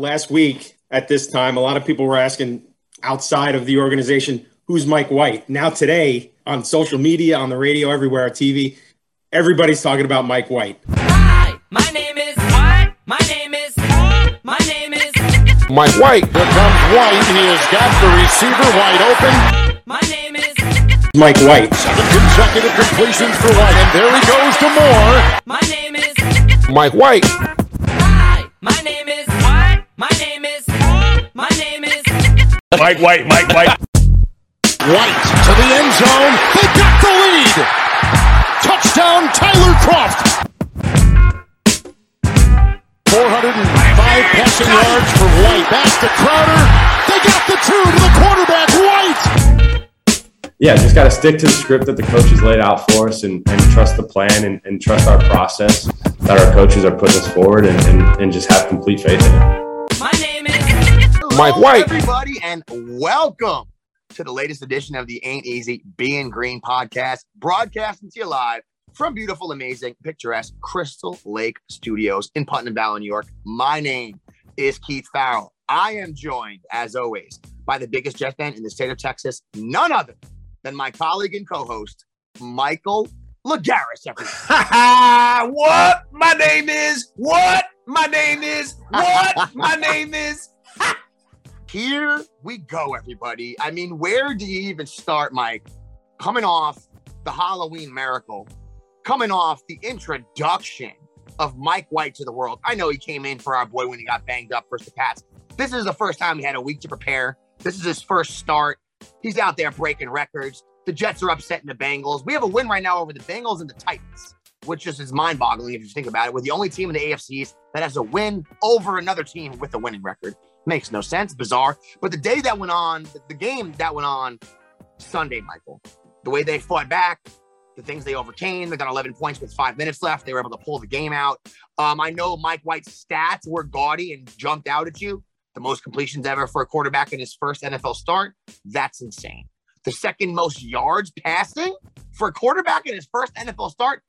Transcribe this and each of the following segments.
last week at this time, a lot of people were asking outside of the organization, who's Mike White? Now, today, on social media, on the radio, everywhere, on TV, everybody's talking about Mike White. Hi, my name is White. My name is My name is Mike White. Here comes White. He has got the receiver wide open. My name is Mike White. Seven consecutive completions for White. And there he goes to more. My name is Mike White. Hi, my name is White. My name is My name is Mike White, Mike White. White to the end zone. They got the lead. Touchdown, Tyler Kroft. 405 passing yards for White. Back to Crowder. They got the two to the quarterback, White. yeah, just got to stick to the script that the coaches laid out for us and, and trust the plan and, and trust our process that our coaches are putting us forward and, and, and just have complete faith in it. My name is Mike White. everybody, and welcome to the latest edition of the Ain't Easy Being Green podcast, broadcasting to you live from beautiful, amazing, picturesque Crystal Lake Studios in Putnam Valley, New York. My name is Keith Farrell. I am joined, as always, by the biggest Jet fan in the state of Texas, none other than my colleague and co-host, Michael Lagaris. everyone. what? My name is what? My name is what? My name is Here we go, everybody. I mean, where do you even start, Mike? Coming off the Halloween miracle, coming off the introduction of Mike White to the world. I know he came in for our boy when he got banged up versus the Pats. This is the first time he had a week to prepare. This is his first start. He's out there breaking records. The Jets are upsetting the Bengals. We have a win right now over the Bengals and the Titans, which just is mind boggling if you think about it. We're the only team in the AFCs that has a win over another team with a winning record. Makes no sense, bizarre. But the day that went on, the- game that went on Sunday, Michael, the way they fought back, the things they overcame, they got 11 points with five minutes left. They were able to pull the game out. Um, I know Mike White's stats were gaudy and jumped out at you. The most completions ever for a quarterback in his first NFL start. That's insane. The second most yards passing for a quarterback in his first NFL start.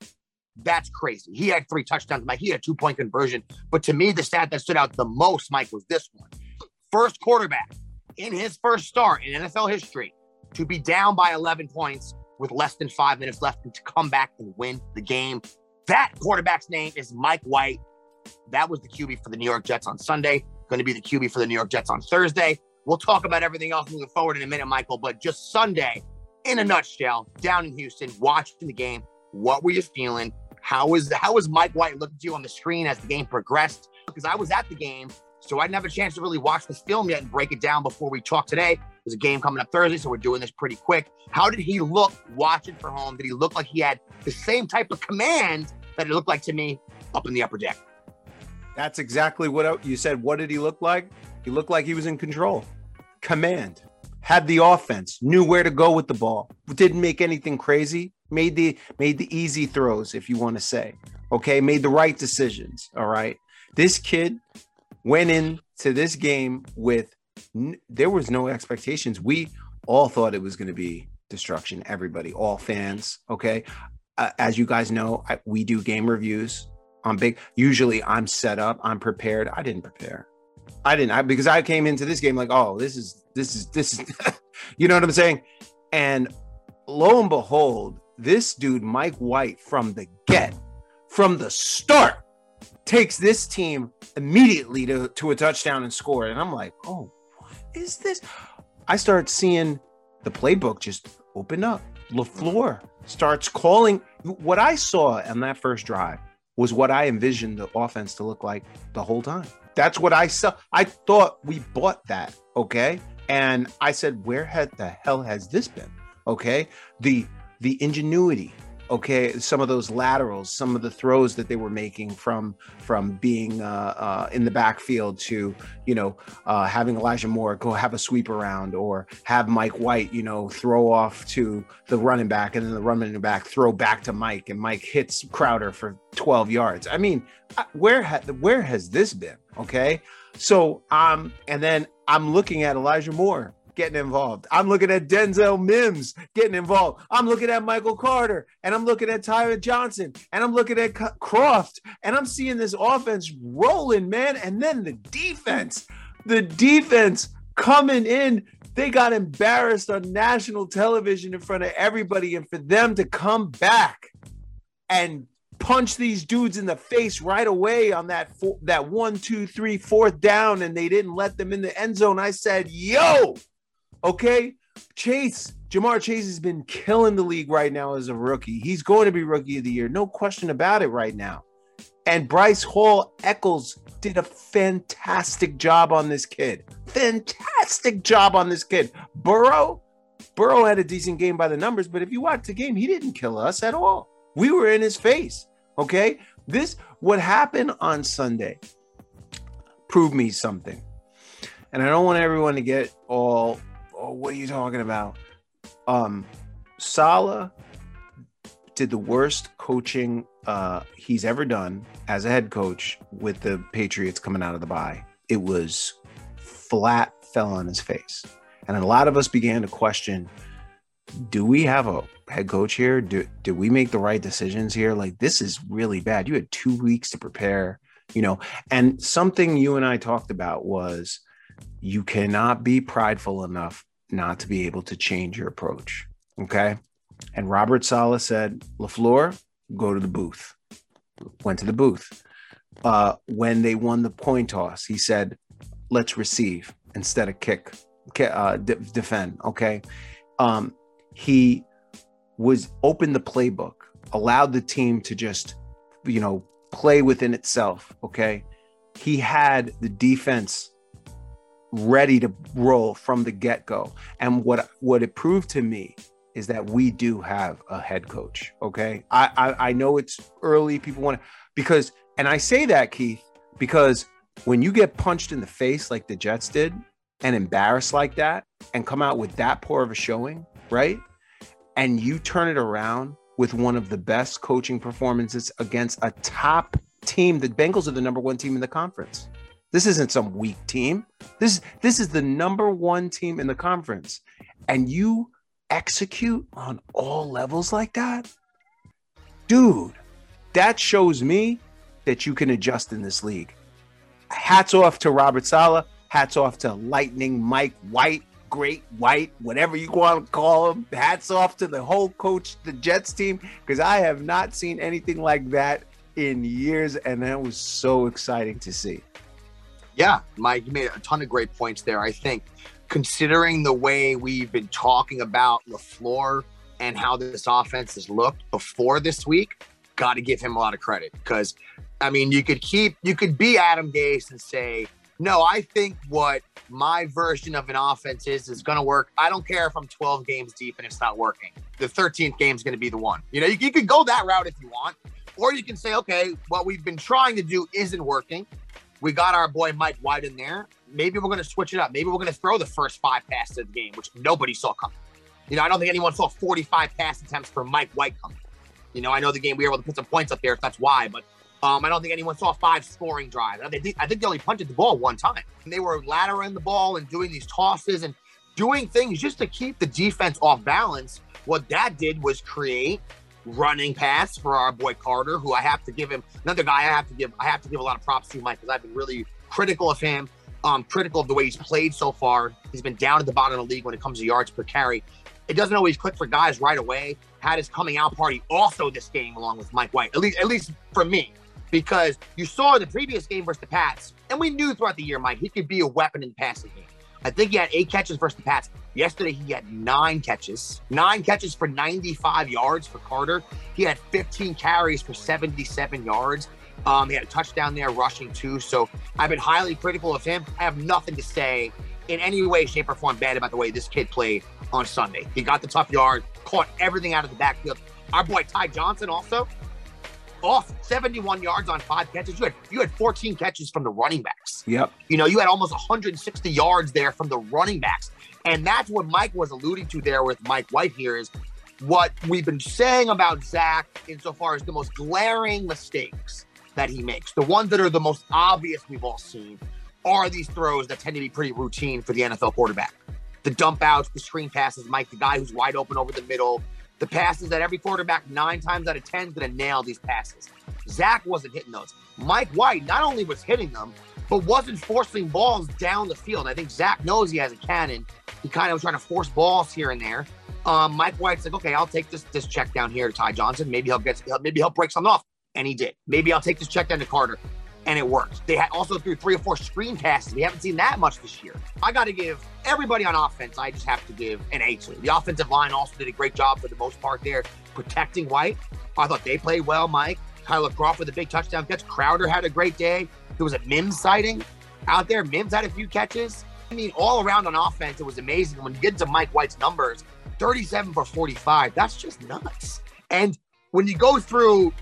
That's crazy. He had three touchdowns, Mike. He had two point conversion. But to me, the stat that stood out the most, Mike, was this one. First quarterback in his first start in NFL history to be down by 11 points with less than five minutes left and to come back and win the game. That quarterback's name is Mike White. That was the QB for the New York Jets on Sunday, going to be the QB for the New York Jets on Thursday. We'll talk about everything else moving forward in a minute, Michael, but just Sunday, in a nutshell, down in Houston, watching the game. What were you feeling? How was how was Mike White looking to you on the screen as the game progressed? Because I was at the game, so I didn't have a chance to really watch the film yet and break it down before we talk today. There's a game coming up Thursday, so we're doing this pretty quick. How did he look watching for home? Did he look like he had the same type of command that it looked like to me up in the upper deck? That's exactly what you said. What did he look like? He looked like he was in control, command, had the offense, knew where to go with the ball, didn't make anything crazy, made the made the easy throws, if you want to say. Okay, made the right decisions. All right. This kid went into this game with n- there was no expectations. We all thought it was going to be destruction. Everybody, all fans. Okay. Uh, as you guys know, I, we do game reviews I'm big. Usually I'm set up, I'm prepared. I didn't prepare. I didn't I, because I came into this game like, oh, this is this is this is you know what I'm saying? And lo and behold, this dude, Mike White, from the get, from the start, takes this team immediately to, to a touchdown and score. And I'm like, oh, what is this? I start seeing the playbook just open up. LaFleur starts calling. What I saw on that first drive was what I envisioned the offense to look like the whole time. That's what I saw. I thought we bought that. Okay. And I said, where had the hell has this been? Okay. The the ingenuity. Okay, some of those laterals, some of the throws that they were making from from being uh, uh, in the backfield to you know uh, having Elijah Moore go have a sweep around or have Mike White you know throw off to the running back and then the running back throw back to Mike and Mike hits Crowder for 12 yards. I mean, where ha- where has this been? Okay, so um and then I'm looking at Elijah Moore getting involved. I'm looking at Denzel Mims getting involved. I'm looking at Michael Carter and I'm looking at Tyler Johnson and I'm looking at Kroft and I'm seeing this offense rolling, man. And then the defense, the defense coming in. They got embarrassed on national television in front of everybody. And for them to come back and punch these dudes in the face right away on that four, that one, two, three, fourth down, and they didn't let them in the end zone. I said, "Yo, okay." Chase, Ja'Marr Chase has been killing the league right now as a rookie. He's going to be rookie of the year, no question about it right now. And Bryce Hall Echols did a fantastic job on this kid. Fantastic job on this kid. Burrow, Burrow had a decent game by the numbers, but if you watch the game, he didn't kill us at all. We were in his face. Okay. This, what happened on Sunday, proved me something. And I don't want everyone to get all, oh, what are you talking about? Um, Saleh did the worst coaching uh, he's ever done as a head coach with the Patriots coming out of the bye. It was flat, fell on his face. And a lot of us began to question do we have a head coach here? Do did we make the right decisions here? Like this is really bad. You had two weeks to prepare, you know. And something you and I talked about was you cannot be prideful enough not to be able to change your approach. Okay. And Robert Saleh said, LaFleur, go to the booth. Went to the booth. Uh, when they won the coin toss, he said, let's receive instead of kick, uh, de- defend. Okay. Um, he was open the playbook, allowed the team to just, you know, play within itself. Okay. He had the defense ready to roll from the get-go. And what what it proved to me is that we do have a head coach. Okay. I I, I know it's early. People want to because and I say that, Keith, because when you get punched in the face like the Jets did and embarrassed like that and come out with that poor of a showing, right? And you turn it around with one of the best coaching performances against a top team. The Bengals are the number one team in the conference. This isn't some weak team. This this is the number one team in the conference, and you execute on all levels like that, dude. That shows me that you can adjust in this league. Hats off to Robert Saleh. Hats off to Lightning Mike White great white, whatever you want to call him. Hats off to the whole coach, the Jets team, because I have not seen anything like that in years, and that was so exciting to see. Yeah, Mike, you made a ton of great points there. I think considering the way we've been talking about LaFleur and how this offense has looked before this week, got to give him a lot of credit because, I mean, you could keep, you could be Adam Gase and say, no, I think what my version of an offense is is going to work. I don't care if I'm 12 games deep and it's not working. The 13th game is going to be the one. You know, you, you could go that route if you want, or you can say, okay, what we've been trying to do isn't working. We got our boy Mike White in there. Maybe we're going to switch it up. Maybe we're going to throw the first five passes of the game, which nobody saw coming. You know, I don't think anyone saw 45 pass attempts for Mike White coming. You know, I know the game we were able to put some points up there, if that's why, but um, I don't think anyone saw five scoring drives. I think, I think they only punted the ball one time. And they were laddering the ball and doing these tosses and doing things just to keep the defense off balance. What that did was create running pass for our boy Carter, who I have to give him another guy. I have to give I have to give a lot of props to Mike because I've been really critical of him. Um, critical of the way he's played so far. He's been down at the bottom of the league when it comes to yards per carry. It doesn't always click for guys right away. Had his coming out party also this game along with Mike White. At least, at least for me because you saw the previous game versus the Pats, and we knew throughout the year, Mike, he could be a weapon in the passing game. I think he had eight catches versus the Pats. Yesterday, he had nine catches, nine catches for 95 yards for Carter. He had 15 carries for 77 yards. Um, he had a touchdown there, rushing too. So I've been highly critical of him. I have nothing to say in any way, shape, or form bad about the way this kid played on Sunday. He got the tough yard, caught everything out of the backfield. Our boy Ty Johnson also off 71 yards on five catches. You had you had 14 catches from the running backs. Yep. You know, you had almost 160 yards there from the running backs. And that's what Mike was alluding to there with Mike White here is what we've been saying about Zach insofar as the most glaring mistakes that he makes. The ones that are the most obvious we've all seen are these throws that tend to be pretty routine for the NFL quarterback. the dump outs, the screen passes, Mike, the guy who's wide open over the middle, the passes that every quarterback nine times out of ten is going to nail these passes. Zach wasn't hitting those. Mike White not only was hitting them, but wasn't forcing balls down the field. I think Zach knows he has a cannon. He kind of was trying to force balls here and there. Um, Mike White's like, okay, I'll take this this check down here to Ty Johnson. Maybe he'll get maybe he'll break something off, and he did. Maybe I'll take this check down to Carter, and it worked. They also threw three or four screen passes. We haven't seen that much this year. I got to give everybody on offense. I just have to give an A to. The offensive line also did a great job for the most part there protecting White. I thought they played well, Mike. Tyler Kroft with a big touchdown catch. Crowder had a great day. There was a Mims sighting out there. Mims had a few catches. I mean, all around on offense, it was amazing. When you get to Mike White's numbers, 37 for 45, that's just nuts. And when you go through,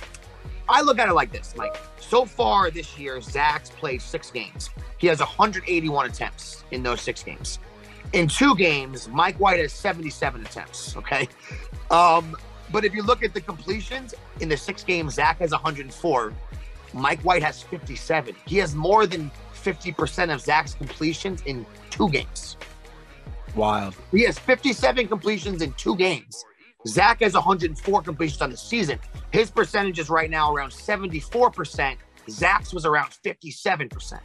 I look at it like this, Mike. So far this year, Zach's played six games. He has 181 attempts in those six games. In two games, Mike White has 77 attempts. Okay. Um, but if you look at the completions in the six games, Zach has 104. Mike White has 57. He has more than 50% of Zach's completions in two games. Wild. He has 57 completions in two games. Zach has 104 completions on the season. His percentage is right now around 74%. Zach's was around 57%.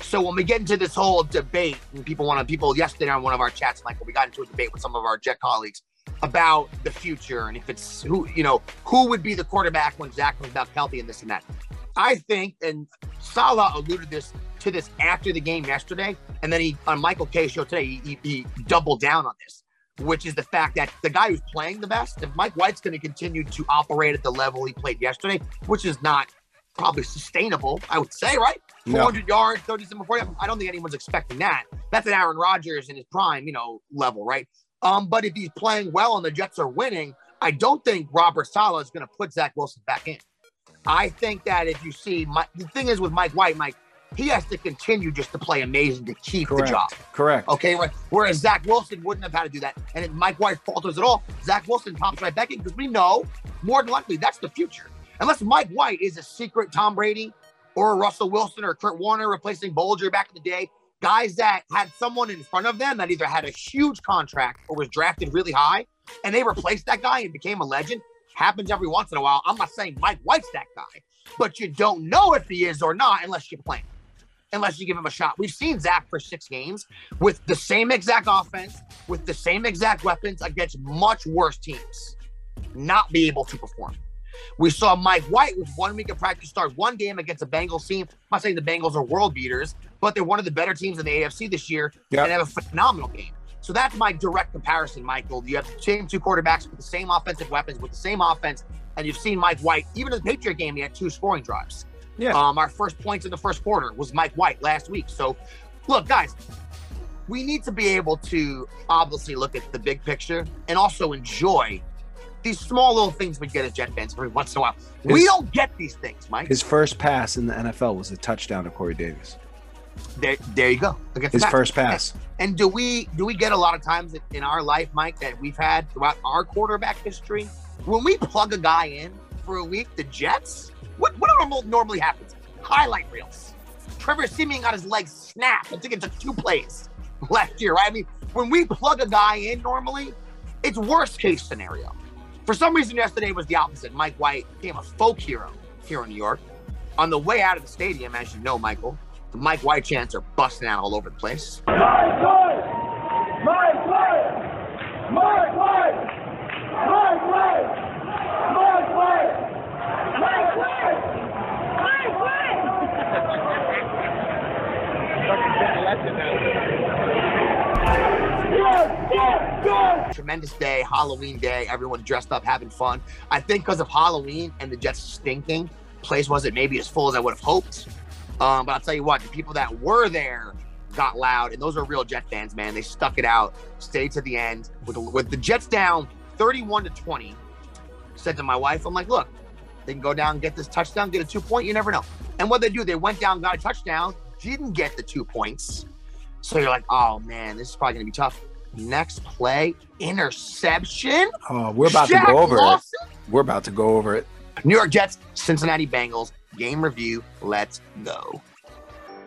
So when we get into this whole debate, and people want to, people yesterday on one of our chats, Michael, we got into a debate with some of our Jet colleagues about the future and if it's who, you know, who would be the quarterback when Zach comes back healthy and this and that. I think, and Saleh alluded this to this after the game yesterday, and then he on Michael Kay show today, he, he, he doubled down on this, which is the fact that the guy who's playing the best, if Mike White's going to continue to operate at the level he played yesterday, which is not probably sustainable, I would say, right? No. 400 yards, 37 40. I don't think anyone's expecting that. That's an Aaron Rodgers in his prime, you know, level, right? Um, but if he's playing well and the Jets are winning, I don't think Robert Saleh is going to put Zach Wilson back in. I think that if you see, my, the thing is with Mike White, Mike, he has to continue just to play amazing to keep Correct. the job. Correct. Okay. Whereas Zach Wilson wouldn't have had to do that. And if Mike White falters at all, Zach Wilson pops right back in because we know more than likely that's the future. Unless Mike White is a secret Tom Brady or a Russell Wilson or Kurt Warner replacing Bolger back in the day, guys that had someone in front of them that either had a huge contract or was drafted really high, and they replaced that guy and became a legend. Happens every once in a while. I'm not saying Mike White's that guy, but you don't know if he is or not unless you play him unless you give him a shot. We've seen Zach for six games with the same exact offense, with the same exact weapons against much worse teams, not be able to perform. We saw Mike White with one week of practice start one game against a Bengals team. I'm not saying the Bengals are world beaters, but they're one of the better teams in the AFC this year Yep. and have a phenomenal game. So that's my direct comparison, Michael. You have the same two quarterbacks with the same offensive weapons, with the same offense, and you've seen Mike White, even in the Patriot game, he had two scoring drives. Yeah. Um, our first points in the first quarter was Mike White last week. So, look, guys, we need to be able to obviously look at the big picture and also enjoy these small little things we get as Jet fans every once in a while. we don't get these things, Mike. His first pass in the NFL was a touchdown to Corey Davis. There, there you go. His Pats. first pass. And do we do we get a lot of times in our life, Mike, that we've had throughout our quarterback history, when we plug a guy in for a week, the Jets, what what normal, normally happens? Highlight reels. Trevor Siemian got his legs snapped. I think it took two plays last year, right? I mean, when we plug a guy in normally, it's worst case scenario. For some reason, yesterday was the opposite. Mike White became a folk hero here in New York. On the way out of the stadium, as you know, Michael, the Mike White chants are busting out all over the place. Tremendous day, Halloween day, everyone dressed up, having fun. I think because of Halloween and the Jets stinking, place wasn't maybe as full as I would have hoped. Um, but I'll tell you what, the people that were there got loud, and those are real Jet fans, man. They stuck it out, stayed to the end. With the, with the Jets down 31 to 20, said to my wife, I'm like, look, they can go down get this touchdown, get a two point, you never know. And what they do, they went down, got a touchdown, didn't get the two points. So you're like, oh man, this is probably gonna be tough. Next play, interception. Oh, we're about Shaq to go over Lawson? it. We're about to go over it. New York Jets, Cincinnati Bengals, game review. Let's go.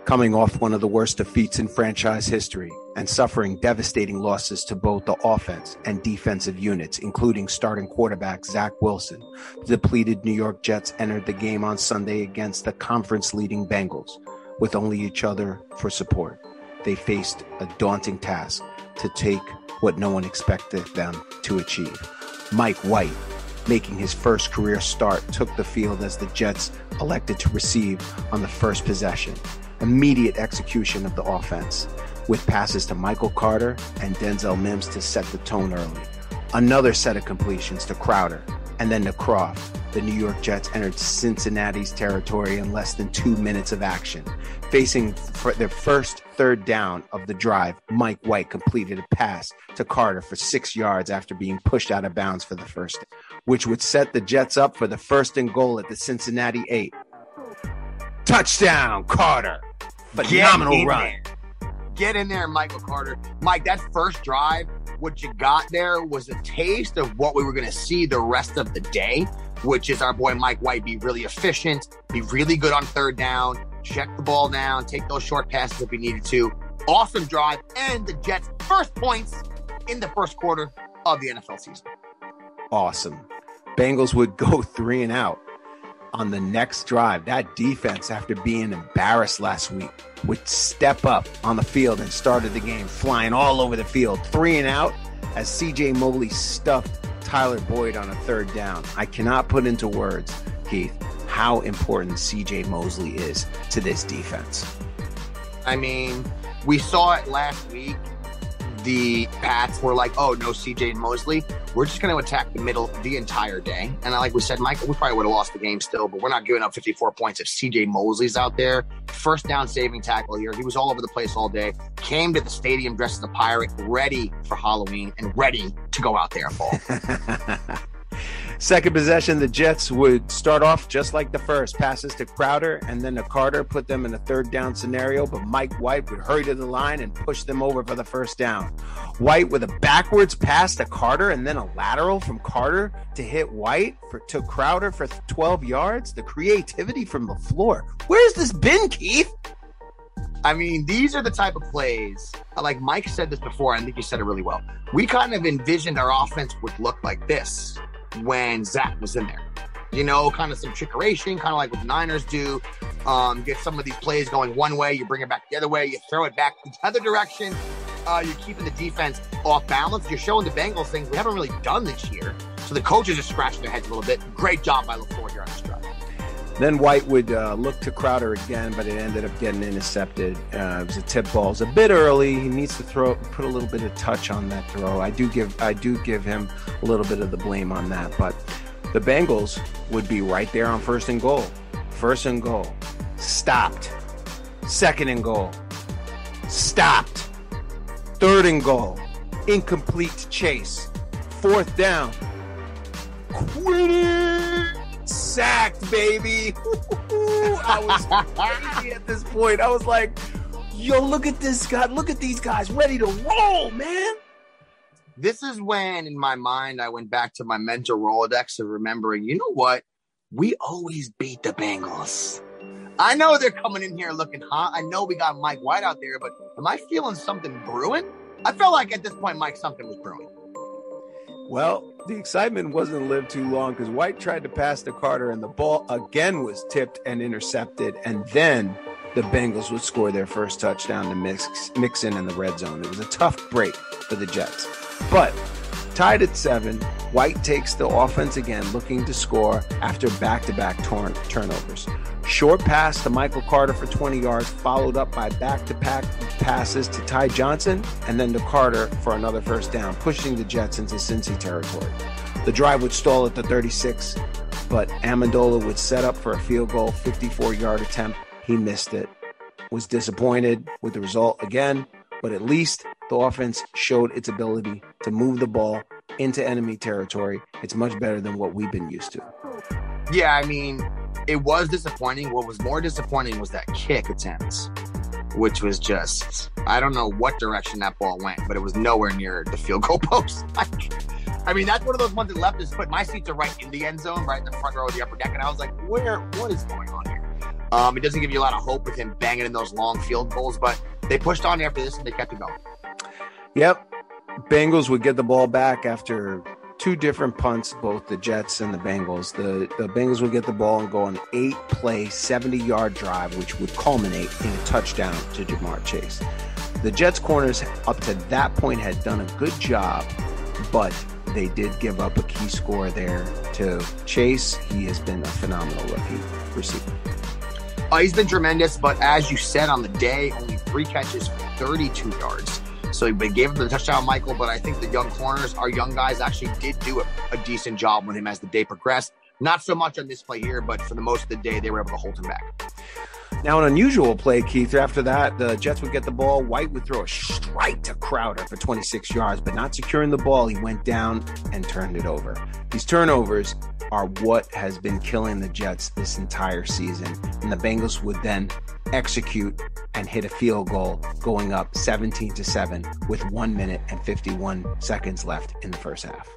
Coming off one of the worst defeats in franchise history and suffering devastating losses to both the offense and defensive units, including starting quarterback Zach Wilson, the depleted New York Jets entered the game on Sunday against the conference leading Bengals with only each other for support. They faced a daunting task to take what no one expected them to achieve. Mike White, making his first career start, took the field as the Jets elected to receive on the first possession. Immediate execution of the offense with passes to Michael Carter and Denzel Mims to set the tone early. Another set of completions to Crowder and then to Kroft. The New York Jets entered Cincinnati's territory in less than two minutes of action. Facing for their first third down of the drive, Mike White completed a pass to Carter for six yards after being pushed out of bounds for the first, which would set the Jets up for the first and goal at the Cincinnati eight. Touchdown, Carter. Phenomenal run. there. Get in there, Michael Carter. Mike, that first drive, what you got there was a taste of what we were going to see the rest of the day, which is our boy Mike White be really efficient, be really good on third down, check the ball down, take those short passes if he needed to. Awesome drive, and the Jets' first points in the first quarter of the NFL season. awesome. Bengals would go three and out on the next drive. That defense, after being embarrassed last week, would step up on the field and started the game flying all over the field. Three and out as CJ Mosley stuffed Tyler Boyd on a third down. I cannot put into words, Keith, how important CJ Mosley is to this defense. I mean, we saw it last week. The Pats were like, oh, no CJ Mosley. We're just going to attack the middle the entire day. And like we said, Michael, we probably would have lost the game still, but we're not giving up 54 points if CJ Mosley's out there. First down saving tackle here. He was all over the place all day. Came to the stadium dressed as a pirate, ready for Halloween and ready to go out there and ball. Second possession, the Jets would start off just like the first passes to Crowder and then to Carter, put them in a third down scenario. But Mike White would hurry to the line and push them over for the first down. White with a backwards pass to Carter and then a lateral from Carter to hit White for to Crowder for 12 yards. The creativity from LaFleur. Where's this been, Keith? I mean, these are the type of plays, like Mike said this before, I think you said it really well. We kind of envisioned our offense would look like this when Zach was in there. You know, kind of some trickeration, kind of like what the Niners do. Um, get some of these plays going one way, you bring it back the other way, you throw it back the other direction. Uh, you're keeping the defense off balance. You're showing the Bengals things we haven't really done this year. So the coaches are scratching their heads a little bit. Great job by LaFleur here on this drive. Then White would uh, look to Crowder again, but it ended up getting intercepted. Uh, it was a tip ball. It was a bit early. He needs to throw, put a little bit of touch on that throw. I do give, I do give him a little bit of the blame on that. But the Bengals would be right there on first and goal. First and goal, stopped. Second and goal, stopped. Third and goal, incomplete chase. Fourth down, Quinnen sacked, baby. I was crazy at this point. I was like, yo, look at this guy. Look at these guys ready to roll, man. this is when in my mind I went back to my mental Rolodex of remembering, you know what? We always beat the Bengals. I know they're coming in here looking hot. I know we got Mike White out there, but am I feeling something brewing? I felt like at this point, Mike, something was brewing. Well, the excitement wasn't lived too long because White tried to pass to Carter and the ball again was tipped and intercepted. And then the Bengals would score their first touchdown to mix, mix in in the red zone. It was a tough break for the Jets. But tied at seven, White takes the offense again, looking to score after back to back turnovers. Short pass to Michael Carter for 20 yards, followed up by back to back passes to Ty Johnson and then to Carter for another first down, pushing the Jets into Cincy territory. The drive would stall at the 36, but Ammendola would set up for a field goal 54 yard attempt. He missed it. Was disappointed with the result again, but at least the offense showed its ability to move the ball into enemy territory. It's much better than what we've been used to. Yeah, I mean, it was disappointing. What was more disappointing was that kick attempt, which was just, I don't know what direction that ball went, but it was nowhere near the field goal post. I mean, that's one of those ones that left his foot. My seats are right in the end zone, right in the front row of the upper deck. And I was like, where, what is going on here? Um, it doesn't give you a lot of hope with him banging in those long field goals, but they pushed on after this and they kept it going. Yep. Bengals would get the ball back after two different punts, both the Jets and the Bengals. The the Bengals would get the ball and go on an eight play, 70 yard drive, which would culminate in a touchdown to Ja'Marr Chase. The Jets corners up to that point had done a good job, but they did give up a key score there to Chase. He has been a phenomenal rookie receiver. Uh, he's been tremendous, but as you said on the day, only three catches for 32 yards. So they gave him the touchdown, Michael. But I think the young corners, our young guys, actually did do a, a decent job with him as the day progressed. Not so much on this play here, but for the most of the day, they were able to hold him back. Now, an unusual play, Keith. After that, the Jets would get the ball. White would throw a strike to Crowder for 26 yards, but not securing the ball. He went down and turned it over. These turnovers are what has been killing the Jets this entire season. And the Bengals would then execute and hit a field goal, going up 17 to 7 with one minute and 51 seconds left in the first half.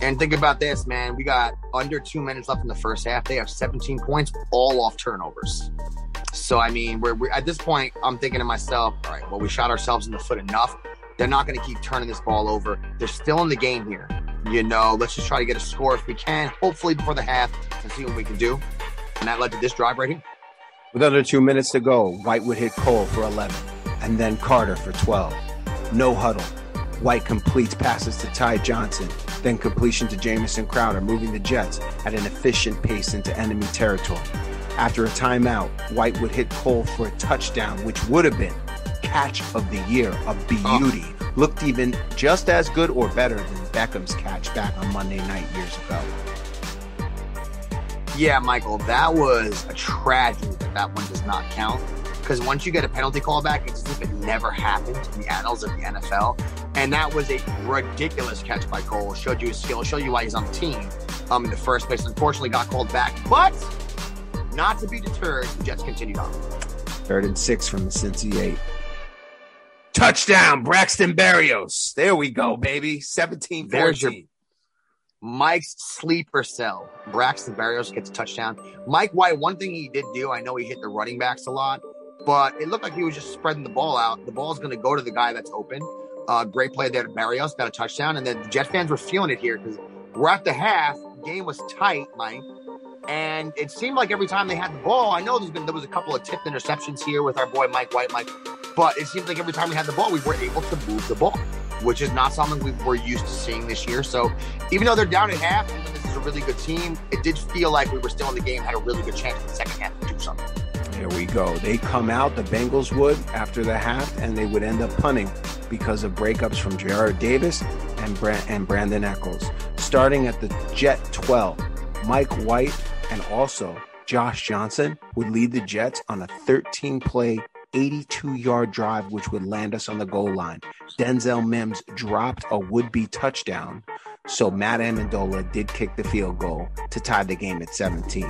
And think about this, man. We got under two minutes left in the first half. They have 17 points, all off turnovers. So, I mean, we're, we're at this point, I'm thinking to myself, all right, well, we shot ourselves in the foot enough. They're not going to keep turning this ball over. They're still in the game here. You know, let's just try to get a score if we can, hopefully before the half, and see what we can do. And that led to this drive right here. With under two minutes to go, White would hit Cole for 11, and then Carter for 12. No huddle. White completes passes to Ty Johnson, then completion to Jamison Crowder, moving the Jets at an efficient pace into enemy territory. After a timeout, White would hit Cole for a touchdown, which would have been catch of the year, a beauty. Looked even just as good or better than Beckham's catch back on Monday night years ago. Yeah, Michael, that was a tragedy that that one does not count. Because once you get a penalty call back, it's as if it never happened in the annals of the NFL. And that was a ridiculous catch by Cole. Showed you his skill, showed you why he's on the team um, in the first place. Unfortunately, got called back. But not to be deterred, the Jets continued on. Third and six from the Cincy eight. Touchdown, Braxton Berrios. There we go, baby. 17 There's your- 14. Mike's sleeper cell. Braxton Berrios gets a touchdown. Mike White, one thing he did do, I know he hit the running backs a lot, but it looked like he was just spreading the ball out. The ball's going to go to the guy that's open. Uh, great play there to Berrios, got a touchdown. And then the Jet fans were feeling it here because we're at the half. Game was tight, Mike. And it seemed like every time they had the ball, I know there's been there was a couple of tipped interceptions here with our boy Mike White, Mike, but it seems like every time we had the ball, we were able to move the ball, which is not something we were used to seeing this year. So even though they're down at half, this is a really good team, it did feel like we were still in the game, had a really good chance in the second half to do something. There we go. They come out, the Bengals would after the half, and they would end up punting because of breakups from Jared Davis and, and Brandin Echols. Starting at the Jet 12, Mike White and also Josh Johnson would lead the Jets on a 13 play, 82 yard drive, which would land us on the goal line. Denzel Mims dropped a would be touchdown. So Matt Ammendola did kick the field goal to tie the game at 17.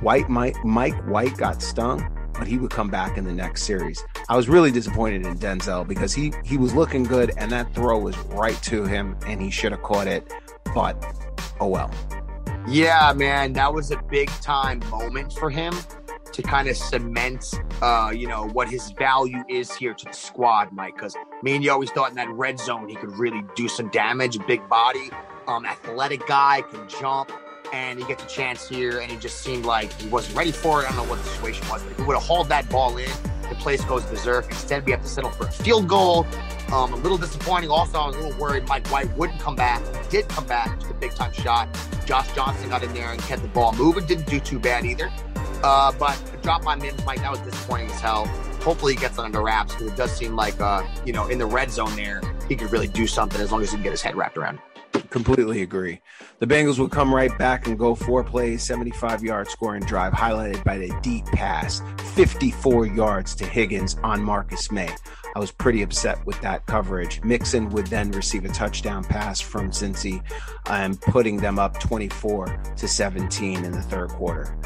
White Mike, Mike White got stung, but he would come back in the next series. I was really disappointed in Denzel because he he was looking good and that throw was right to him and he should have caught it. But oh well. Yeah, man, that was a big time moment for him to kind of cement, uh, you know, what his value is here to the squad, Mike. Because me and you always thought in that red zone he could really do some damage. Big body, um, athletic guy, can jump, and he gets a chance here, and he just seemed like he wasn't ready for it. I don't know what the situation was, but if he would have hauled that ball in, the place goes berserk. Instead, we have to settle for a field goal. Um, a little disappointing. Also, I was a little worried Mike White wouldn't come back. He did come back, just a big time shot. Josh Johnson got in there and kept the ball moving. Didn't do too bad either. Uh, but drop by Mims, Mike, that was disappointing as hell. Hopefully he gets it under wraps because it does seem like, uh, you know, in the red zone there, he could really do something as long as he can get his head wrapped around. Completely agree. The Bengals would come right back and go four plays, 75 yard scoring drive, highlighted by the deep pass, 54 yards to Higgins on Marcus Maye. I was pretty upset with that coverage. Mixon would then receive a touchdown pass from Cincy, um, putting them up 24 to 17 in the third quarter.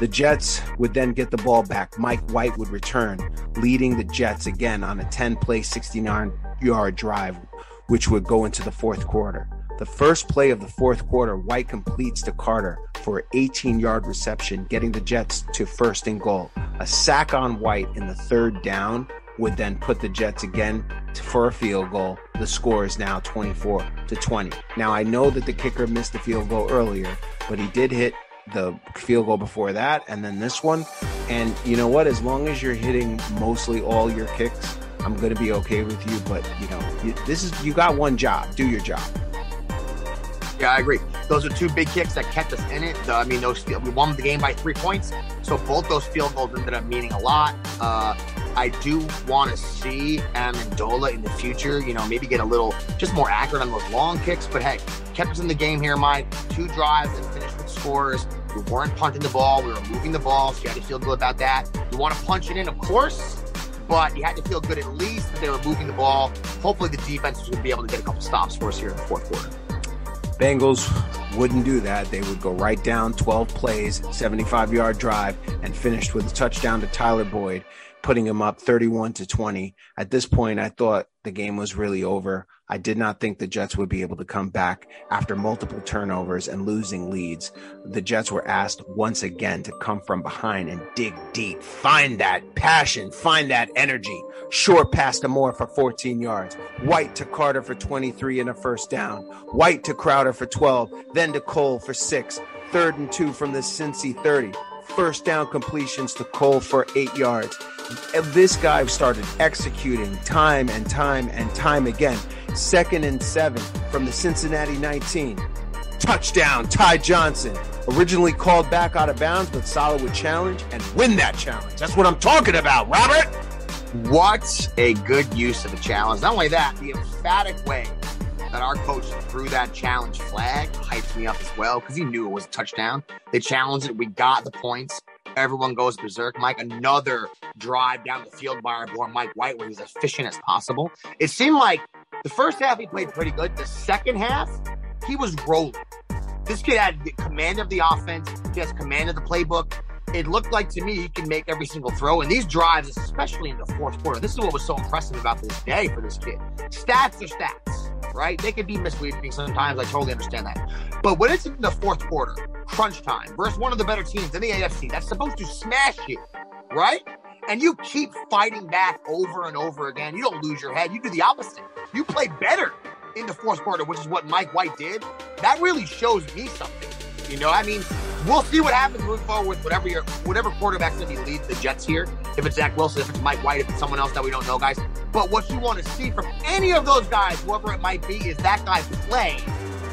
The Jets would then get the ball back. Mike White would return, leading the Jets again on a 10 play, 69 yard drive, which would go into the fourth quarter. The first play of the fourth quarter, White completes to Carter for an 18 yard reception, getting the Jets to first and goal. A sack on White in the third down would then put the Jets again for a field goal. The score is now 24 to 20. Now, I know that the kicker missed the field goal earlier, but he did hit the field goal before that and then this one. And you know what? As long as you're hitting mostly all your kicks, I'm going to be okay with you. But, you know, you, this is, you got one job. Do your job. Yeah, I agree. Those are two big kicks that kept us in it. I mean, those we won the game by three points, so both those field goals ended up meaning a lot. Uh, I do want to see Ammendola in the future. You know, maybe get a little just more accurate on those long kicks. But hey, kept us in the game here, Mike. Two drives and finished with scores. We weren't punting the ball. We were moving the ball, so you had to feel good about that. You want to punch it in, of course, but you had to feel good at least that they were moving the ball. Hopefully, the defense was going to be able to get a couple stops for us here in the fourth quarter. Bengals wouldn't do that. They would go right down 12 plays, 75 yard drive, and finished with a touchdown to Tyler Boyd, putting him up 31 to 20. At this point, I thought the game was really over. I did not think the Jets would be able to come back after multiple turnovers and losing leads. The Jets were asked once again to come from behind and dig deep, find that passion, find that energy. Short pass to Moore for 14 yards. White to Carter for 23 and a first down. White to Crowder for 12. Then to Cole for six. Third and two from the Cincy 30. First down completions to Cole for eight yards. This guy started executing time and time and time again. Second and seven from the Cincinnati 19. Touchdown, Ty Johnson. Originally called back out of bounds, but Saleh would challenge and win that challenge. That's what I'm talking about, Robert. What a good use of the challenge. Not only that, the emphatic way that our coach threw that challenge flag hyped me up as well because he knew it was a touchdown. They challenged it. We got the points. Everyone goes berserk. Mike, another drive down the field by our boy Mike White, where he's efficient as possible. It seemed like the first half he played pretty good. The second half, he was rolling. This kid had command of the offense. He has command of the playbook. It looked like to me he can make every single throw. And these drives, especially in the fourth quarter, this is what was so impressive about this day for this kid. Stats are stats, right? They can be misleading sometimes. I totally understand that. But when it's in the fourth quarter, crunch time, versus one of the better teams in the AFC, that's supposed to smash you, right? And you keep fighting back over and over again. You don't lose your head. You do the opposite. You play better in the fourth quarter, which is what Mike White did. That really shows me something. You know, I mean, we'll see what happens moving forward with whatever your whatever quarterback's gonna be lead the Jets here. If it's Zach Wilson, if it's Mike White, if it's someone else that we don't know, guys. But what you want to see from any of those guys, whoever it might be, is that guy play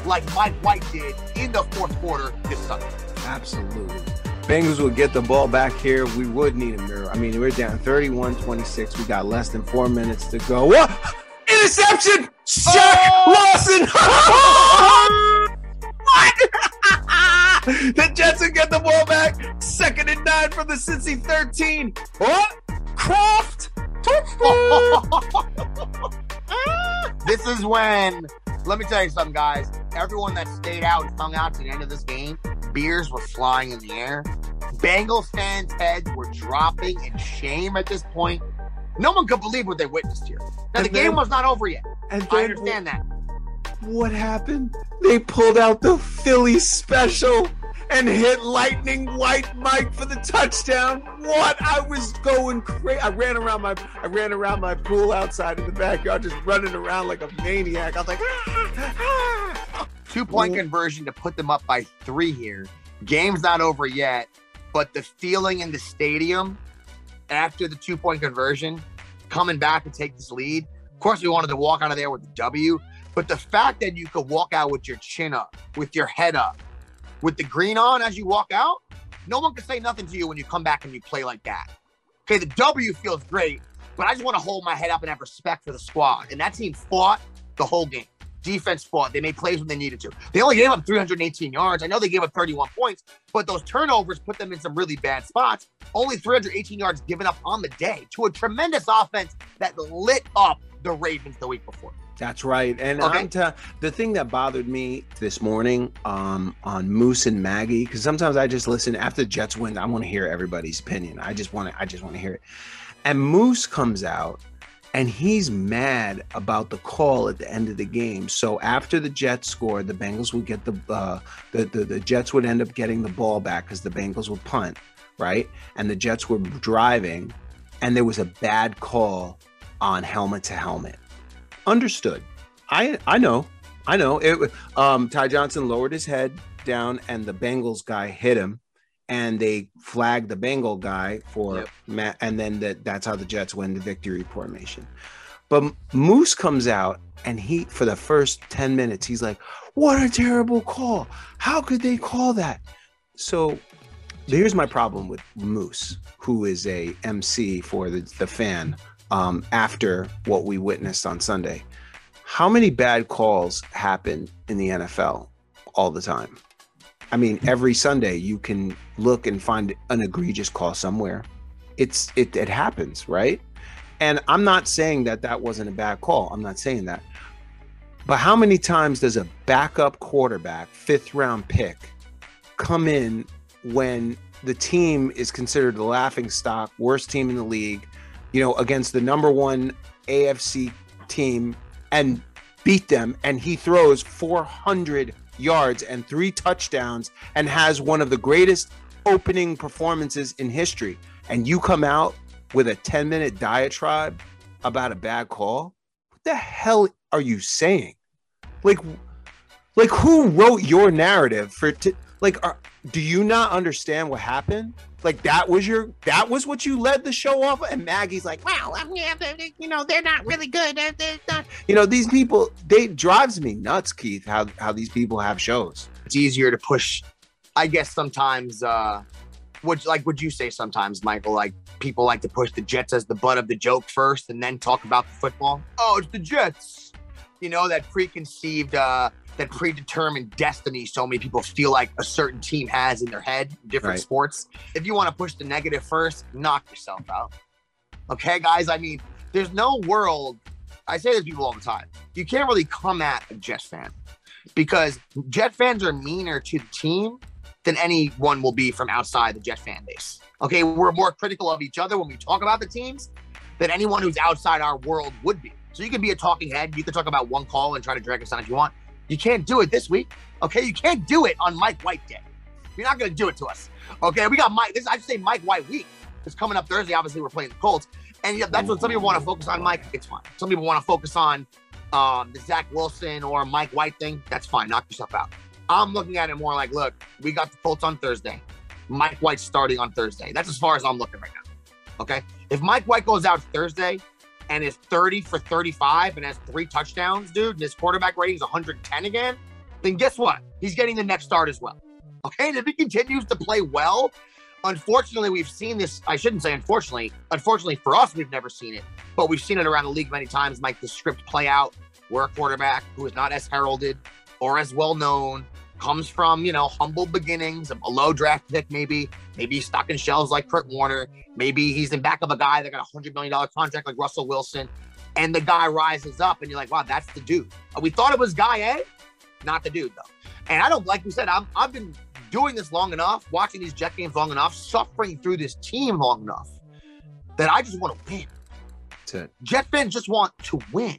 like Mike White did in the fourth quarter this Sunday. Absolutely. Bengals would get the ball back here. We would need a mirror. I mean, we're down 31 26. We got less than four minutes to go. What? Interception! Shaq oh! Lawson! what? the Jets would get the ball back. Second and nine from the Cincy 13. What? Kroft! this is when, let me tell you something, guys. Everyone that stayed out and hung out to the end of this game, beers were flying in the air. Bengals fans' heads were dropping in shame at this point. No one could believe what they witnessed here. Now, And the game was not over yet. And I understand that. What happened? They pulled out the Philly special and hit Lightning White Mike for the touchdown. What? I was going crazy. I ran around my I ran around my pool outside in the backyard, just running around like a maniac. I was like, ah, ah. Two point conversion to put them up by three here. Game's not over yet, but the feeling in the stadium after the two point conversion, coming back to take this lead. Of course, we wanted to walk out of there with the W, but the fact that you could walk out with your chin up, with your head up, with the green on as you walk out, no one can say nothing to you when you come back and you play like that. Okay, the W feels great, but I just want to hold my head up and have respect for the squad. And that team fought the whole game. Defense fought. They made plays when they needed to. They only gave up 318 yards. I know they gave up 31 points, but those turnovers put them in some really bad spots. Only 318 yards given up on the day to a tremendous offense that lit up the Ravens the week before. That's right. And Okay. I'm t- the thing that bothered me this morning um, on Moose and Maggie, because sometimes I just listen after the Jets win. I want to hear everybody's opinion. I just want to. I just want to hear it. And Moose comes out and he's mad about the call at the end of the game. So after the Jets scored, the Bengals would get the uh, the, the the Jets would end up getting the ball back because the Bengals would punt, right? And the Jets were driving, and there was a bad call on helmet to helmet. Understood. I I know. I know. It um Ty Johnson lowered his head down and the Bengals guy hit him and they flagged the Bengal guy for Yep. Matt and then that that's how the Jets win the victory formation. But Moose comes out and he for the first 10 minutes he's like, "What a terrible call. How could they call that?" So here's my problem with Moose, who is a MC for the, the fan um, after what we witnessed on Sunday. How many bad calls happen in the NFL all the time? I mean, every Sunday you can look and find an egregious call somewhere. It's it it happens, right? And I'm not saying that that wasn't a bad call. I'm not saying that. But how many times does a backup quarterback, fifth round pick, come in when the team is considered the laughing stock, worst team in the league, you know, against the number one AFC team and beat them, and he throws 400 yards and three touchdowns and has one of the greatest opening performances in history, and you come out with a 10 minute diatribe about a bad call? What the hell are you saying? Like, like who wrote your narrative for t- like are, do you not understand what happened like that was your that was what you led the show off and maggie's like wow yeah, you know they're not really good. They're, they're not. you know these people they drives me nuts keith how how these people have shows. It's easier to push i guess sometimes uh would like would you say sometimes michael like people like to push the jets as the butt of the joke first and then talk about the football? Oh it's the jets! You know that preconceived uh that predetermined destiny so many people feel like a certain team has in their head in different Right. sports if you want to push the negative first knock yourself out okay guys i mean there's no world i say this to people all the time you can't really come at a jets fan because Jet fans are meaner to the team than anyone will be from outside the Jet fan base. Okay, we're more critical of each other when we talk about the teams than anyone who's outside our world would be. So you can be a talking head, you can talk about one call and try to drag us down if you want. You can't do it this week. Okay, you can't do it on Mike White Day. You're not going to do it to us. Okay, we got Mike. This I'd say Mike White week. It's coming up Thursday. Obviously, we're playing the Colts, and yeah, that's what some people want to focus on. Mike, it's fine. Some people want to focus on um, the Zach Wilson or Mike White thing. That's fine. Knock yourself out. I'm looking at it more like, look, we got the Colts on Thursday. Mike White starting on Thursday. That's as far as I'm looking right now. Okay. If Mike White goes out Thursday and is 30 for 35 and has three touchdowns, dude, and his quarterback rating is 110 again, then guess what? He's getting the next start as well. Okay. And if he continues to play well, unfortunately, we've seen this. I shouldn't say unfortunately. Unfortunately for us, we've never seen it, but we've seen it around the league many times. Mike, the script play out where a quarterback who is not as heralded or as well known comes from, you know, humble beginnings, a low draft pick, maybe. Maybe he's stuck in shells like Kurt Warner. Maybe he's in back of a guy that got a $100 million contract like Russell Wilson. And the guy rises up, and you're like, wow, that's the dude. Uh, we thought it was guy A, not the dude, though. And I don't, like we said, I'm, I've been doing this long enough, watching these Jet games long enough, suffering through this team long enough that I just want to win. that's it Jet fans just want to win.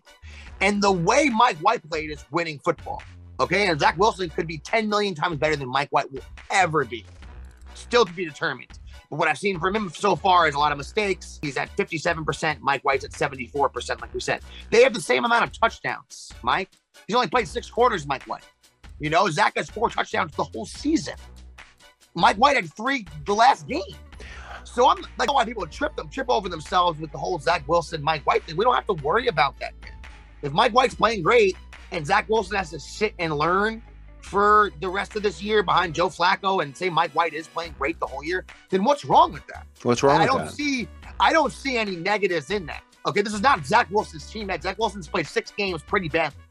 And the way Mike White played is winning football. Okay. And Zach Wilson could be 10 million times better than Mike White will ever be. Still to be determined. But what I've seen from him so far is a lot of mistakes. He's at 57%. Mike White's at 74%, like we said. They have the same amount of touchdowns, Mike. He's only played six quarters, Mike White. You know, Zach has four touchdowns the whole season. Mike White had three the last game. So I'm like, why people trip them, trip over themselves with the whole Zach Wilson, Mike White thing. We don't have to worry about that. If Mike White's playing great and Zach Wilson has to sit and learn for the rest of this year behind Joe Flacco and say Mike White is playing great the whole year, then what's wrong with that? what's wrong I with don't that see I don't see any negatives in that. Okay, this is not Zach Wilson's team. That Zach Wilson's played six games pretty badly.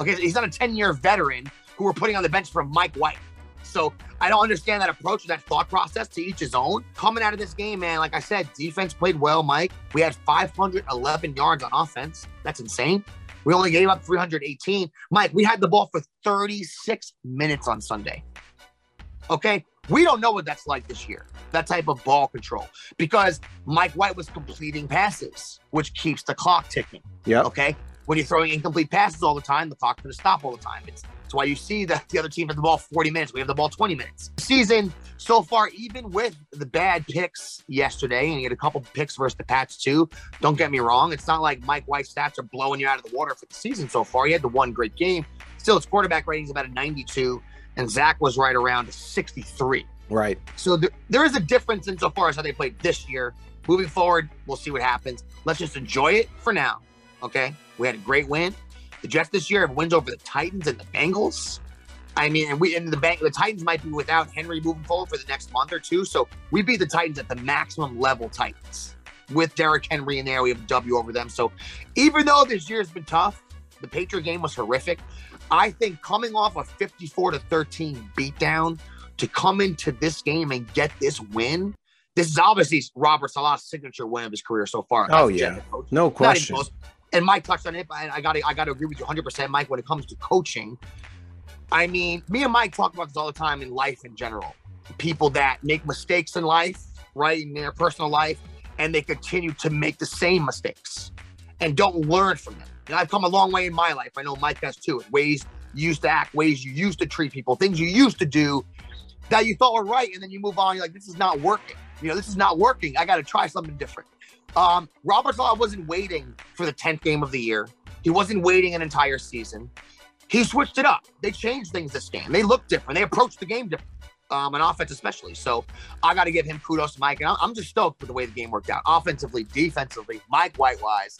Okay, he's not a 10-year veteran who we're putting on the bench for Mike White. So I don't understand that approach, that thought process to each his own. Coming out of this game, man, like I said, defense played well, Mike. We had 511 yards on offense. That's insane. We only gave up 318. Mike, we had the ball for 36 minutes on Sunday. Okay, We don't know what that's like this year, that type of ball control, because Mike White was completing passes, which keeps the clock ticking. Yeah. Okay. When you're throwing incomplete passes all the time, the clock's going to stop all the time. It's, it's why you see that the other team has the ball 40 minutes. We have the ball 20 minutes. Season so far, even with the bad picks yesterday, and he had a couple picks versus the Pats too. Don't get me wrong. It's not like Mike White's stats are blowing you out of the water for the season so far. He had the one great game. Still, his quarterback rating is about a 92, and Zach was right around a 63. Right. So there, there is a difference insofar as how they played this year. Moving forward, we'll see what happens. Let's just enjoy it for now. Okay. We had a great win. The Jets this year have wins over the Titans and the Bengals. I mean, and we and the bank the Titans might be without Henry moving forward for the next month or two. So we beat the Titans at the maximum level Titans. With Derrick Henry in there, we have a W over them. So even though this year has been tough, the Patriot game was horrific. I think coming off a 54 to 13 beatdown to come into this game and get this win, this is obviously Robert Saleh's signature win of his career so far. Oh, yeah. No question. close. And Mike touched on it, but I got I got to agree with you 100, percent Mike. When it comes to coaching, I mean, me and Mike talk about this all the time in life in general. People that make mistakes in life, right, in their personal life, and they continue to make the same mistakes and don't learn from them. And I've come a long way in my life. I know Mike has too. Ways you used to act, ways you used to treat people, things you used to do that you thought were right, and then you move on. You're like, this is not working. You know, this is not working. I got to try something different. Um, Robert Law wasn't waiting for the 10th game of the year. He wasn't waiting an entire season. He switched it up. They changed things this game. They looked different. They approached the game different, um, on offense especially. So I got to give him kudos Mike. And I'm- just stoked with the way the game worked out. Offensively, defensively, Mike White wise.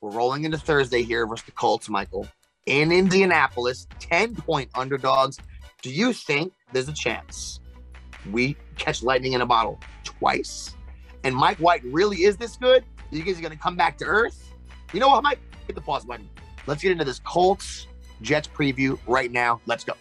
We're rolling into Thursday here versus the Colts, Michael, in Indianapolis, 10 point underdogs. Do you think there's a chance we catch lightning in a bottle twice? And Mike White really is this good? You guys are going to come back to earth? You know what, Mike? Hit the pause button. Let's get into this Colts Jets preview right now. Let's go.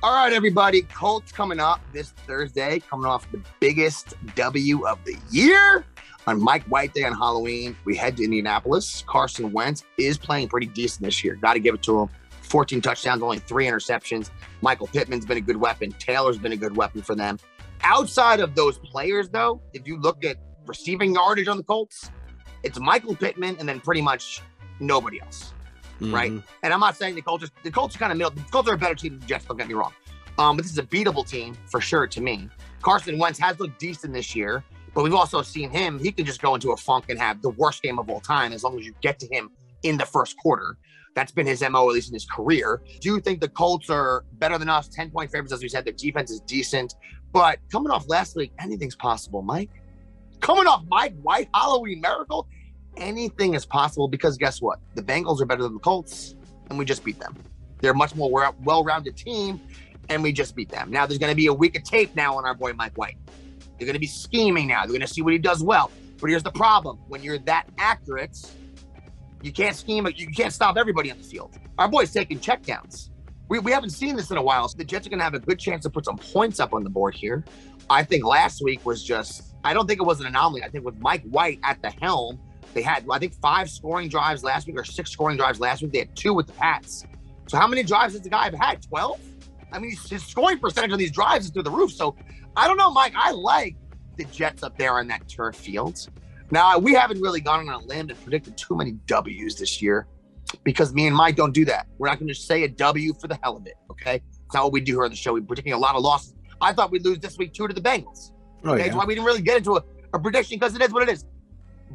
All right, everybody. Colts coming up this Thursday, coming off the biggest W of the year on Mike White Day on Halloween. We head to Indianapolis. Carson Wentz is playing pretty decent this year. Got to give it to him. 14 touchdowns, only three interceptions. Michael Pittman's been a good weapon. Taylor's been a good weapon for them. Outside of those players, though, if you look at receiving yardage on the Colts, it's Michael Pittman and then pretty much nobody else. Right. Mhm. And I'm not saying the Colts, the Colts are kind of middle. The Colts are a better team than the Jets. Don't get me wrong. Um, but this is a beatable team for sure to me. Carson Wentz has looked decent this year, but we've also seen him. He can just go into a funk and have the worst game of all time as long as you get to him in the first quarter. That's been his MO, at least in his career. Do you think the Colts are better than us? 10 point favorites, as we said. Their defense is decent. But coming off last week, anything's possible, Mike. Coming off Mike White, Halloween Miracle, anything is possible because guess what? The Bengals are better than the Colts, and we just beat them. They're a much more well rounded team, and we just beat them. Now there's going to be a week of tape now on our boy Mike White. They're going to be scheming now. They're going to see what he does well. But here's the problem: when you're that accurate, you can't scheme. You can't stop everybody on the field. Our boy's taking checkdowns. We, we haven't seen this in a while, so the Jets are going to have a good chance to put some points up on the board here. I think last week was just. I don't think it was an anomaly. I think with Mike White at the helm, they had I think five scoring drives last week or six scoring drives last week. They had two with the Pats. So how many drives has the guy had? Twelve. I mean, his scoring percentage on these drives is through the roof. So I don't know, Mike. I like the Jets up there on that turf field. Now we haven't really gone on a limb and predicted too many W's this year because me and Mike don't do that. We're not going to say a W for the hell of it. Okay, it's not what we do here on the show. We're predicting a lot of losses. I thought we'd lose this week two to the Bengals. Oh, Okay, yeah. That's why we didn't really get into a, a prediction because it is what it is.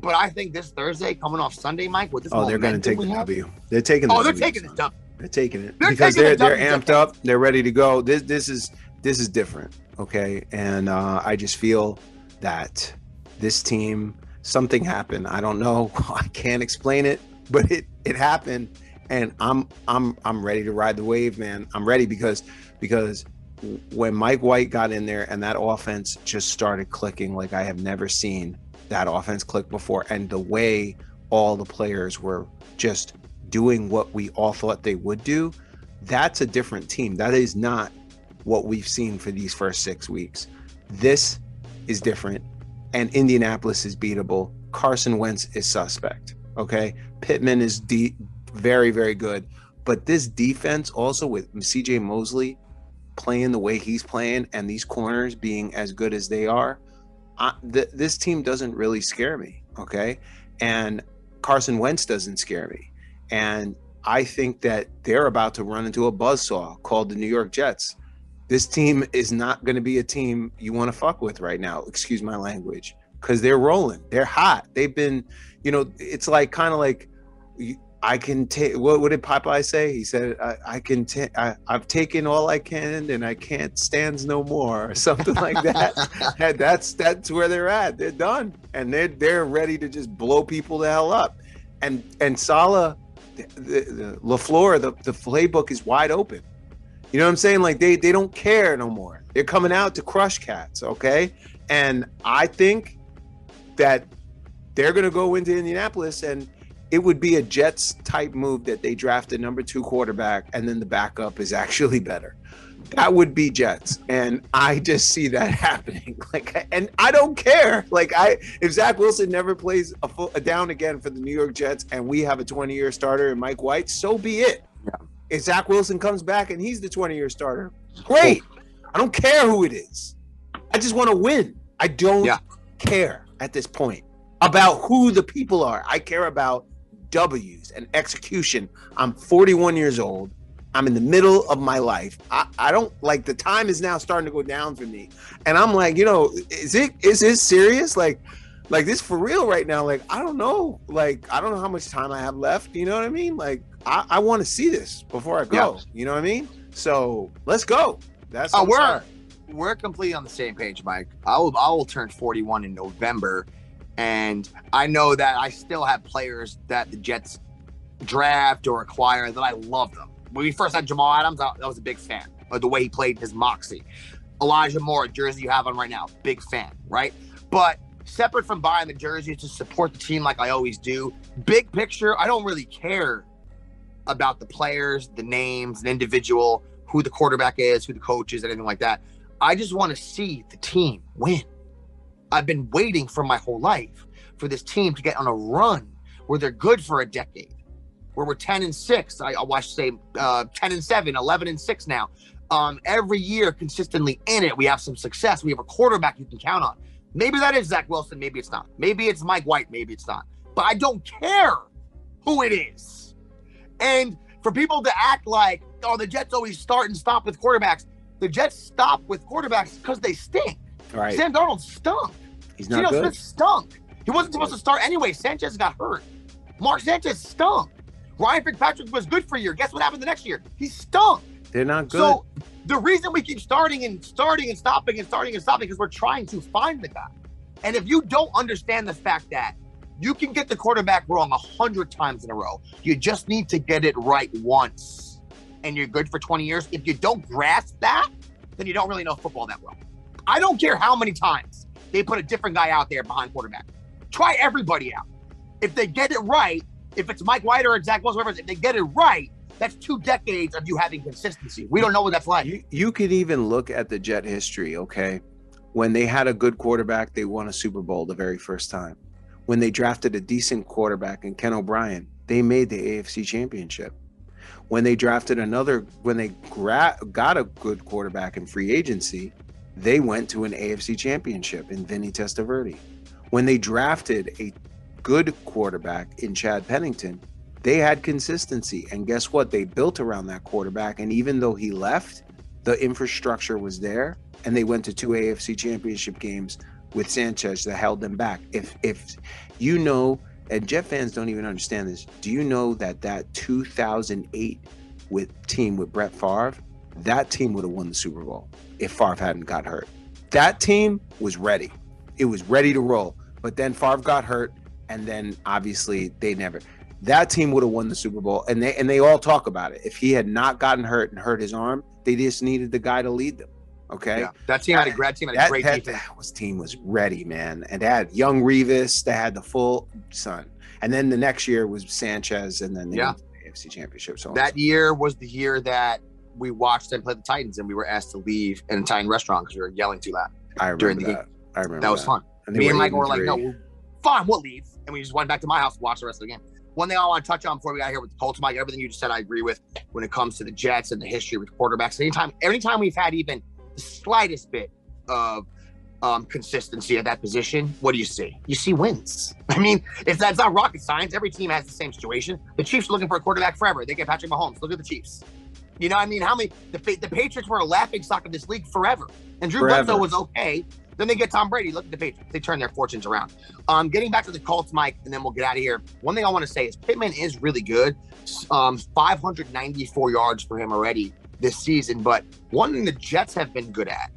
But I think this Thursday, coming off Sunday, Mike, with this Oh, they're going to take the have- W. They're taking. The Oh, they're W taking this this. W. They're taking it They're because taking they're the they're amped up. They're ready to go. This this is this is different. Okay, and uh, I just feel that this team something happened. I don't know. I can't explain it, but it it happened, and I'm I'm I'm ready to ride the wave, man. I'm ready because because when Mike White got in there and that offense just started clicking like I have never seen that offense click before, and the way all the players were just doing what we all thought they would do, that's a different team. That is not what we've seen for these first six weeks. This is different, and Indianapolis is beatable. Carson Wentz is suspect. Okay, Pittman is de- very, very good, But this defense also with CJ Mosley playing the way he's playing and these corners being as good as they are, I, th- this team doesn't really scare me. Okay. And Carson Wentz doesn't scare me. And I think that they're about to run into a buzzsaw called the New York Jets. This team is not going to be a team you want to fuck with right now. Excuse my language. Because they're rolling. They're hot. They've been, you know, it's like kind of like you- I can take what, what did Popeye say? He said, I, I can take I've taken all I can and I can't stands no more or something like that. And that's that's where they're at. They're done. And they're they're ready to just blow people the hell up. And and Saleh, the, the, the LaFleur, the, the playbook is wide open. You know what I'm saying? Like they they don't care no more. They're coming out to crush cats, okay? And I think that they're gonna go into Indianapolis and it would be a Jets type move that they draft a number two quarterback and then the backup is actually better. That would be Jets, and I just see that happening. Like, and I don't care. Like, I if Zach Wilson never plays a, full, a down again for the New York Jets, and we have a 20 year starter in Mike White, so be it. If Zach Wilson comes back and he's the 20 year starter, great. I don't care who it is. I just want to win. I don't Yeah. care at this point about who the people are. I care about W's and execution. I'm 41 years old. I'm in the middle of my life. I, I don't like the time is now starting to go down for me. And I'm like, you know, is it is this serious? Like like this for real right now? Like, I don't know. Like, I don't know how much time I have left. You know what I mean? Like, I, I want to see this before I go. You know what I mean? So let's go. That's Oh, we're sorry. we're completely on the same page, Mike. I will I will turn 41 in November, and I know that I still have players that the Jets draft or acquire that I love them. When we first had Jamal Adams, I, I was a big fan of the way he played his moxie. Elijah Moore, jersey you have on right now, big fan, right? But separate from buying the jerseys to support the team like I always do, big picture, I don't really care about the players, the names, the individual, who the quarterback is, who the coach is, anything like that. I just want to see the team win. I've been waiting for my whole life for this team to get on a run where they're good for a decade, where we're 10 and 6. I, I watch say uh, 10 and 7, 11 and 6 now. Um, every year, consistently in it, we have some success. We have a quarterback you can count on. Maybe that is Zach Wilson. Maybe it's not. Maybe it's Mike White. Maybe it's not. But I don't care who it is. And for people to act like, oh, the Jets always start and stop with quarterbacks, the Jets stop with quarterbacks because they stink. Right. Sam Darnold stunk. He's Geno not good. Smith stunk. He wasn't supposed to start anyway. Sanchez got hurt. Mark Sanchez stunk. Ryan Fitzpatrick was good for a year. Guess what happened the next year? He stunk. They're not good. So the reason we keep starting and starting and stopping and starting and stopping is we're trying to find the guy. And if you don't understand the fact that you can get the quarterback wrong a hundred times in a row, you just need to get it right once, and you're good for 20 years. If you don't grasp that, then you don't really know football that well. I don't care how many times they put a different guy out there behind quarterback. Try everybody out. If they get it right, if it's Mike White or Zach Wilson, whoever if they get it right, that's two decades of you having consistency. We don't know what that's like. You, you could even look at the Jet history, okay? When they had a good quarterback, they won a Super Bowl the very first time. When they drafted a decent quarterback in Ken O'Brien, they made the AFC championship. When they drafted another, when they gra- got a good quarterback in free agency, they went to an AFC championship in Vinny Testaverde. When they drafted a good quarterback in Chad Pennington, they had consistency. And guess what? They built around that quarterback. And even though he left, the infrastructure was there. And they went to two AFC championship games with Sanchez that held them back. If if you know, and Jet fans don't even understand this, do you know that that 2008 with team with Brett Favre, that team would have won the Super Bowl if Favre hadn't got hurt. That team was ready. It was ready to roll. But then Favre got hurt, and then obviously they never. That team would have won the Super Bowl, and they and they all talk about it. If he had not gotten hurt and hurt his arm, they just needed the guy to lead them. Okay, Yeah. That team had a great team had a that, great that, that was team was ready, man, and they had young Revis. They had the full son, and then the next year was Sanchez, and then they Yeah. the AFC Championship. So That year was the year that we watched them play the Titans, and we were asked to leave an Italian restaurant because we were yelling too loud. I remember during the that. I remember That was fun. Me and Mike were like. "No, fine, we'll leave," and we just went back to my house to watch the rest of the game. One thing I want to touch on before we got here with the Colts, Mike, everything you just said, I agree with when it comes to the Jets and the history with quarterbacks. Anytime, anytime we've had even the slightest bit of um, consistency at that position, what do you see? You see wins. I mean, it's that's not rocket science. Every team has the same situation. The Chiefs are looking for a quarterback forever. They get Patrick Mahomes. Look at the Chiefs. You know, what I mean, how many the, the Patriots were a laughing stock of this league forever, and Drew Forever. Bledsoe was okay. Then they get Tom Brady. Look at the Patriots; they turn their fortunes around. Um, getting back to the Colts, Mike, and then we'll get out of here. One thing I want to say is Pittman is really good. Um, 594 yards for him already this season. But one thing the Jets have been good at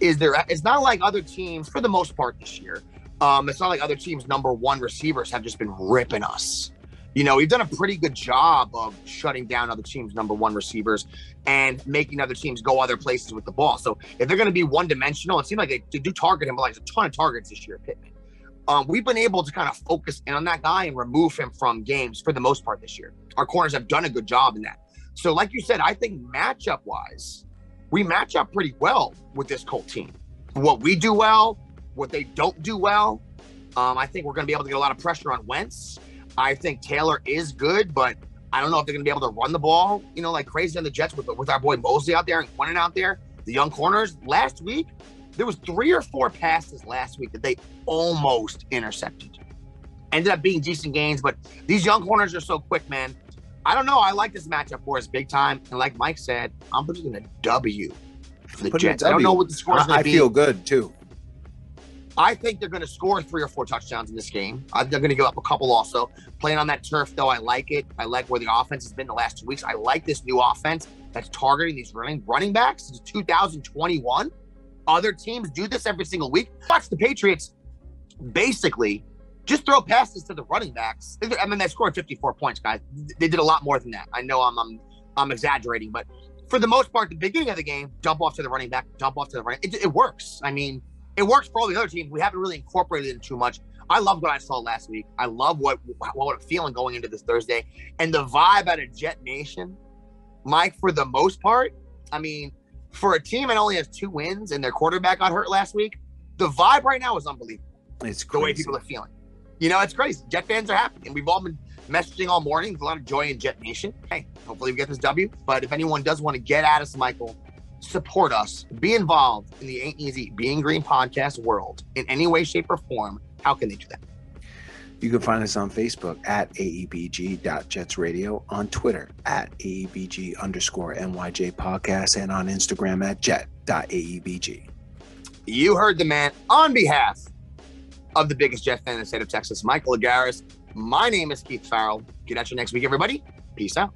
is there. It's not like other teams for the most part this year. Um, it's not like other teams' number one receivers have just been ripping us. You know, we've done a pretty good job of shutting down other teams' number one receivers and making other teams go other places with the ball. So if they're going to be one dimensional, it seems like they, they do target him, but like a ton of targets this year, Pittman. Um, we've been able to kind of focus in on that guy and remove him from games for the most part this year. Our corners have done a good job in that. So, like you said, I think matchup wise, we match up pretty well with this Colt team. What we do well, what they don't do well. Um, I think we're going to be able to get a lot of pressure on Wentz. I think Taylor is good, but I don't know if they're going to be able to run the ball, you know, like crazy on the Jets with, with our boy Mosley out there and Quinnen out there, the young corners. Last week, there was three or four passes last week that they almost intercepted. Ended up being decent gains, but these young corners are so quick, man. I don't know. I like this matchup for us big time. And like Mike said, I'm putting a W for the Jets. I don't know what the score is I, going I to be. feel good too. I think they're going to score three or four touchdowns in this game. I, they're going to give up a couple also. Playing on that turf, though, I like it. I like where the offense has been the last two weeks. I like this new offense that's targeting these running running backs since 2021. Other teams do this every single week. Watch the Patriots basically just throw passes to the running backs. I mean, they scored 54 points, guys. They did a lot more than that. I know I'm I'm, I'm exaggerating, but for the most part, the beginning of the game, dump off to the running back, dump off to the running. It, it works. I mean, it works for all the other teams. We haven't really incorporated it too much. I love what I saw last week. I love what what I'm feeling going into this Thursday, and the vibe out of Jet Nation, Mike. For the most part, I mean, for a team that only has two wins and their quarterback got hurt last week, the vibe right now is unbelievable. It's The way people are feeling, you know, it's crazy. Jet fans are happy, and we've all been messaging all morning. There's a lot of joy in Jet Nation. Hey, hopefully we get this W. But if anyone does want to get at us, Michael, support us, be involved in the Ain't Easy Being Green podcast world in any way, shape, or form, how can they do that? You can find us on Facebook at aebg.jetsradio, on Twitter at aebg underscore nyj podcast, and on Instagram at jet.aebg. You heard the man on behalf of the biggest Jet fan in the state of Texas, Michael Agaris. My name is Keith Farrell. Get at you next week, everybody. Peace out.